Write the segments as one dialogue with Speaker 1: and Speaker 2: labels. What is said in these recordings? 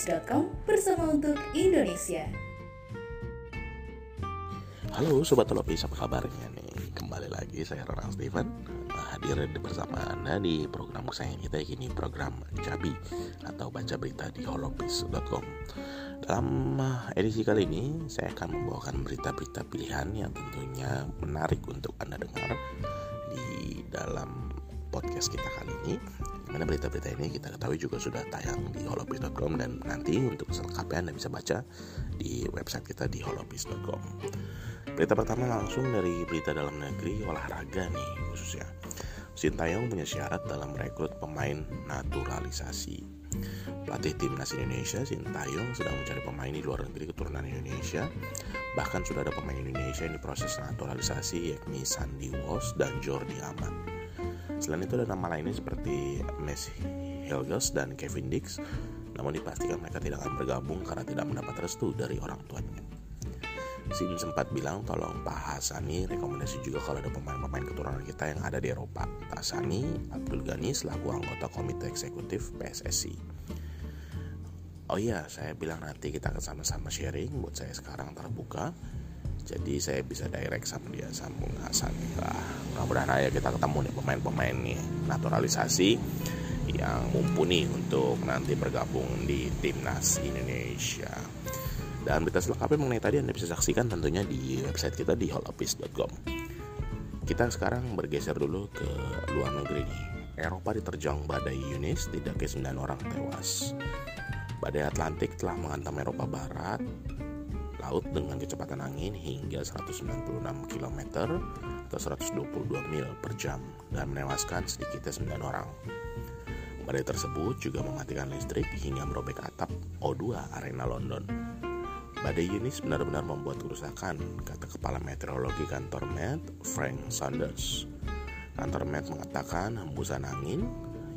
Speaker 1: holopis.com bersama untuk Indonesia.
Speaker 2: Halo Sobat Holopis, apa kabarnya nih? Kembali lagi saya Ronald Steven Hadir bersama Anda di program kesayangan kita Ini program Cabi Atau baca berita di holopis.com Dalam edisi kali ini Saya akan membawakan berita-berita pilihan Yang tentunya menarik untuk Anda dengar Di dalam podcast kita kali ini Mana berita-berita ini kita ketahui juga sudah tayang di holopis.com dan nanti untuk selengkapnya Anda bisa baca di website kita di holopis.com. Berita pertama langsung dari berita dalam negeri olahraga nih khususnya. Sintayong punya syarat dalam rekrut pemain naturalisasi. Pelatih timnas Indonesia Sintayong sedang mencari pemain di luar negeri keturunan Indonesia. Bahkan sudah ada pemain Indonesia yang diproses naturalisasi yakni Sandy Walsh dan Jordi Amat. Selain itu ada nama lainnya seperti Messi Hilgers dan Kevin Dix, namun dipastikan mereka tidak akan bergabung karena tidak mendapat restu dari orang tuanya. Sin sempat bilang tolong Pak Hasani rekomendasi juga kalau ada pemain-pemain keturunan kita yang ada di Eropa. Hasani Abdul Ghani selaku anggota komite eksekutif PSSI. Oh iya, saya bilang nanti kita akan sama-sama sharing. Buat saya sekarang terbuka jadi saya bisa direct sama dia sambung Hasan. Nah, mudah-mudahan aja kita ketemu nih pemain-pemain nih. Naturalisasi yang mumpuni untuk nanti bergabung di timnas Indonesia. Dan berita selengkapnya mengenai tadi Anda bisa saksikan tentunya di website kita di holopis.com kita sekarang bergeser dulu ke luar negeri nih. Eropa diterjang badai Yunis, tidak ke 9 orang tewas. Badai Atlantik telah menghantam Eropa Barat laut dengan kecepatan angin hingga 196 km atau 122 mil per jam dan menewaskan sedikitnya 9 orang. Badai tersebut juga mematikan listrik hingga merobek atap O2 Arena London. Badai Eunice benar-benar membuat kerusakan, kata Kepala Meteorologi Kantor Met, Frank Saunders. Kantor Met mengatakan hembusan angin,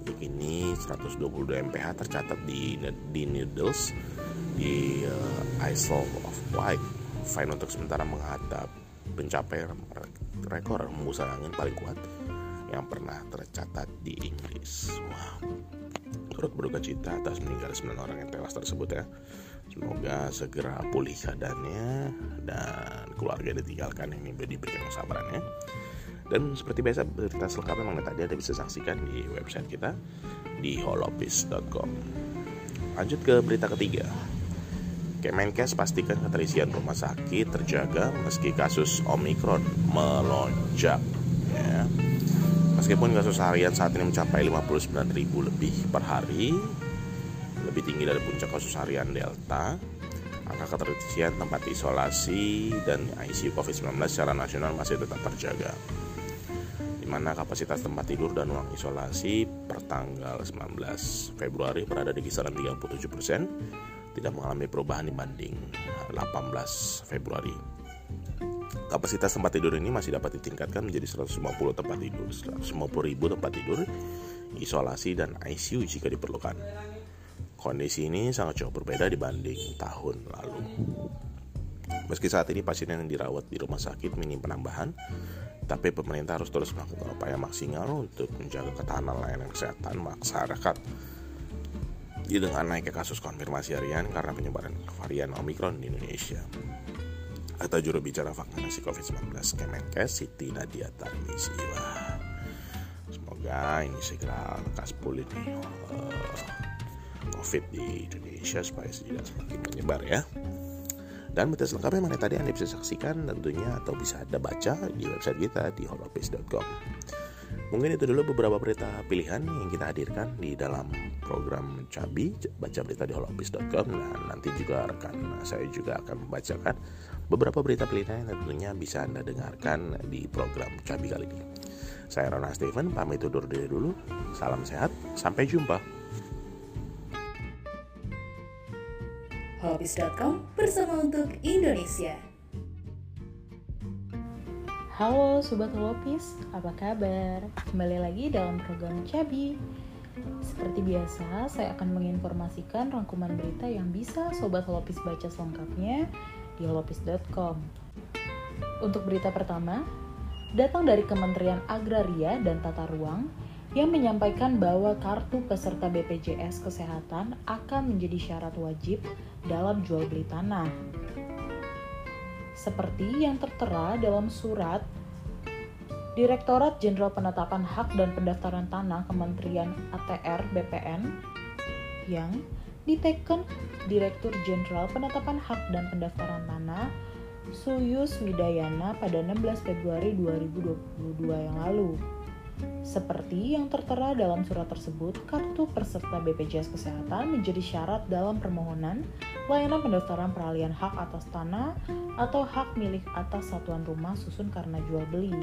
Speaker 2: yakni 122 mph tercatat di, di Needles di uh, Isle of Wight. Fine untuk sementara menghadap mencapai rekor hembusan angin paling kuat yang pernah tercatat di Inggris. Wow. Turut berduka cita atas meninggal 9 orang yang tewas tersebut ya. Semoga segera pulih keadaannya dan keluarga ditinggalkan ini diberikan kesabarannya. Dan seperti biasa berita selengkapnya mengenai tadi Anda bisa saksikan di website kita di holopis.com. Lanjut ke berita ketiga. Kemenkes pastikan keterisian rumah sakit terjaga meski kasus Omikron melonjak. Ya. Meskipun kasus harian saat ini mencapai 59 ribu lebih per hari, lebih tinggi dari puncak kasus harian Delta, angka keterisian tempat isolasi dan ICU COVID-19 secara nasional masih tetap terjaga di mana kapasitas tempat tidur dan ruang isolasi per tanggal 19 Februari berada di kisaran 37 persen tidak mengalami perubahan dibanding 18 Februari. Kapasitas tempat tidur ini masih dapat ditingkatkan menjadi 150 tempat tidur, 150 ribu tempat tidur, isolasi dan ICU jika diperlukan. Kondisi ini sangat jauh berbeda dibanding tahun lalu. Meski saat ini pasien yang dirawat di rumah sakit minim penambahan, tapi pemerintah harus terus melakukan upaya maksimal untuk menjaga ketahanan layanan kesehatan masyarakat di dengan naiknya kasus konfirmasi harian karena penyebaran varian Omicron di Indonesia. Atau juru bicara vaksinasi COVID-19 Kemenkes Siti Nadia Tarmizi. Wah, semoga ini segera lekas pulih nih uh, COVID di Indonesia supaya tidak semakin menyebar ya. Dan berita selengkapnya mana tadi Anda bisa saksikan tentunya atau bisa Anda baca di website kita di holopis.com. Mungkin itu dulu beberapa berita pilihan yang kita hadirkan di dalam program Cabi baca berita di holopis.com dan nanti juga rekan saya juga akan membacakan beberapa berita pilihan yang tentunya bisa Anda dengarkan di program Cabi kali ini. Saya Rona Steven, pamit undur diri dulu. Salam sehat, sampai jumpa.
Speaker 1: Holopis.com bersama untuk Indonesia.
Speaker 3: Halo Sobat Holopis, apa kabar? Kembali lagi dalam program Cabi. Seperti biasa, saya akan menginformasikan rangkuman berita yang bisa Sobat Holopis baca selengkapnya di holopis.com. Untuk berita pertama, datang dari Kementerian Agraria dan Tata Ruang, yang menyampaikan bahwa kartu peserta BPJS Kesehatan akan menjadi syarat wajib dalam jual beli tanah. Seperti yang tertera dalam surat Direktorat Jenderal Penetapan Hak dan Pendaftaran Tanah Kementerian ATR BPN yang diteken Direktur Jenderal Penetapan Hak dan Pendaftaran Tanah Suyus Widayana pada 16 Februari 2022 yang lalu. Seperti yang tertera dalam surat tersebut, kartu peserta BPJS Kesehatan menjadi syarat dalam permohonan layanan pendaftaran peralihan hak atas tanah atau hak milik atas satuan rumah susun karena jual beli.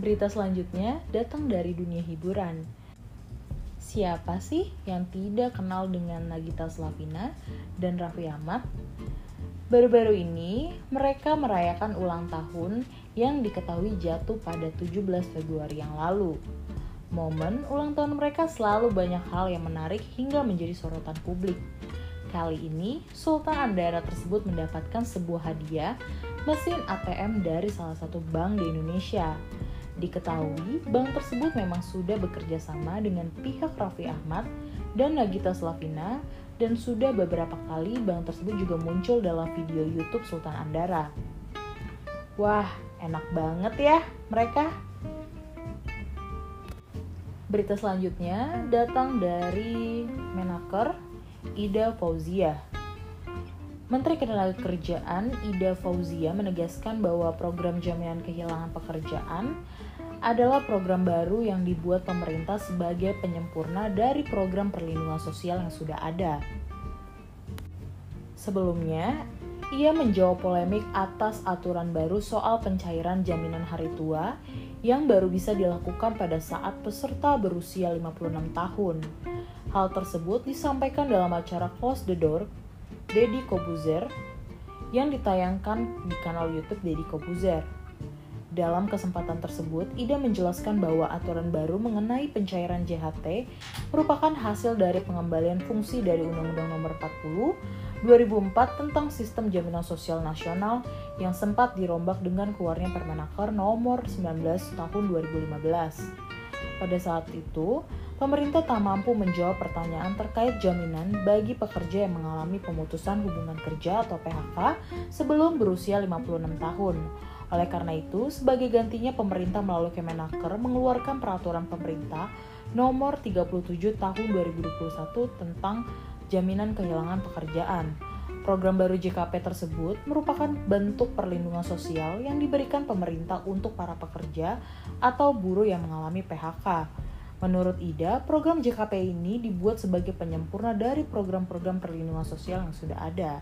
Speaker 3: Berita selanjutnya datang dari dunia hiburan. Siapa sih yang tidak kenal dengan Nagita Slavina dan Raffi Ahmad? Baru-baru ini, mereka merayakan ulang tahun yang diketahui jatuh pada 17 Februari yang lalu. Momen ulang tahun mereka selalu banyak hal yang menarik hingga menjadi sorotan publik. Kali ini, Sultan Andara tersebut mendapatkan sebuah hadiah mesin ATM dari salah satu bank di Indonesia. Diketahui, bank tersebut memang sudah bekerja sama dengan pihak Raffi Ahmad dan Nagita Slavina dan sudah beberapa kali bank tersebut juga muncul dalam video YouTube Sultan Andara. Wah, enak banget ya mereka. Berita selanjutnya datang dari Menaker Ida Fauzia. Menteri Ketenagakerjaan Ida Fauzia menegaskan bahwa program jaminan kehilangan pekerjaan adalah program baru yang dibuat pemerintah sebagai penyempurna dari program perlindungan sosial yang sudah ada. Sebelumnya, ia menjawab polemik atas aturan baru soal pencairan jaminan hari tua yang baru bisa dilakukan pada saat peserta berusia 56 tahun. Hal tersebut disampaikan dalam acara Close the Door Deddy Kobuzer yang ditayangkan di kanal YouTube Deddy Kobuzer. Dalam kesempatan tersebut, Ida menjelaskan bahwa aturan baru mengenai pencairan JHT merupakan hasil dari pengembalian fungsi dari Undang-Undang Nomor 40 2004 tentang Sistem Jaminan Sosial Nasional yang sempat dirombak dengan keluarnya Permenaker Nomor 19 Tahun 2015. Pada saat itu, pemerintah tak mampu menjawab pertanyaan terkait jaminan bagi pekerja yang mengalami pemutusan hubungan kerja atau PHK sebelum berusia 56 tahun oleh karena itu, sebagai gantinya pemerintah melalui Kemenaker mengeluarkan peraturan pemerintah nomor 37 tahun 2021 tentang jaminan kehilangan pekerjaan. Program baru JKP tersebut merupakan bentuk perlindungan sosial yang diberikan pemerintah untuk para pekerja atau buruh yang mengalami PHK. Menurut Ida, program JKP ini dibuat sebagai penyempurna dari program-program perlindungan sosial yang sudah ada.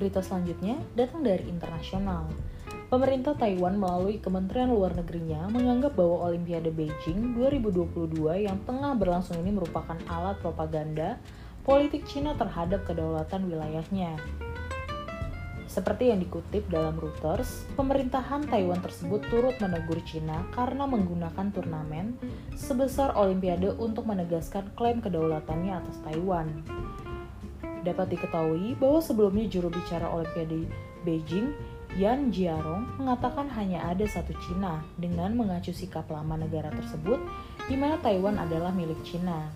Speaker 3: Berita selanjutnya datang dari internasional. Pemerintah Taiwan melalui Kementerian Luar Negerinya menganggap bahwa Olimpiade Beijing 2022 yang tengah berlangsung ini merupakan alat propaganda politik Cina terhadap kedaulatan wilayahnya. Seperti yang dikutip dalam Reuters, pemerintahan Taiwan tersebut turut menegur Cina karena menggunakan turnamen sebesar Olimpiade untuk menegaskan klaim kedaulatannya atas Taiwan. Dapat diketahui bahwa sebelumnya juru bicara Olimpiade Beijing, Yan Jiarong, mengatakan hanya ada satu Cina dengan mengacu sikap lama negara tersebut di mana Taiwan adalah milik Cina.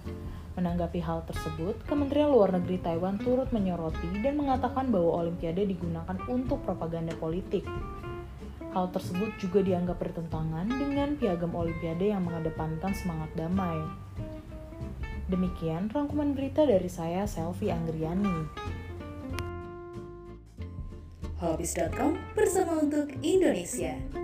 Speaker 3: Menanggapi hal tersebut, Kementerian Luar Negeri Taiwan turut menyoroti dan mengatakan bahwa Olimpiade digunakan untuk propaganda politik. Hal tersebut juga dianggap bertentangan dengan piagam Olimpiade yang mengedepankan semangat damai. Demikian rangkuman berita dari saya, Selvi Anggriani.
Speaker 1: Hobbies.com bersama untuk Indonesia.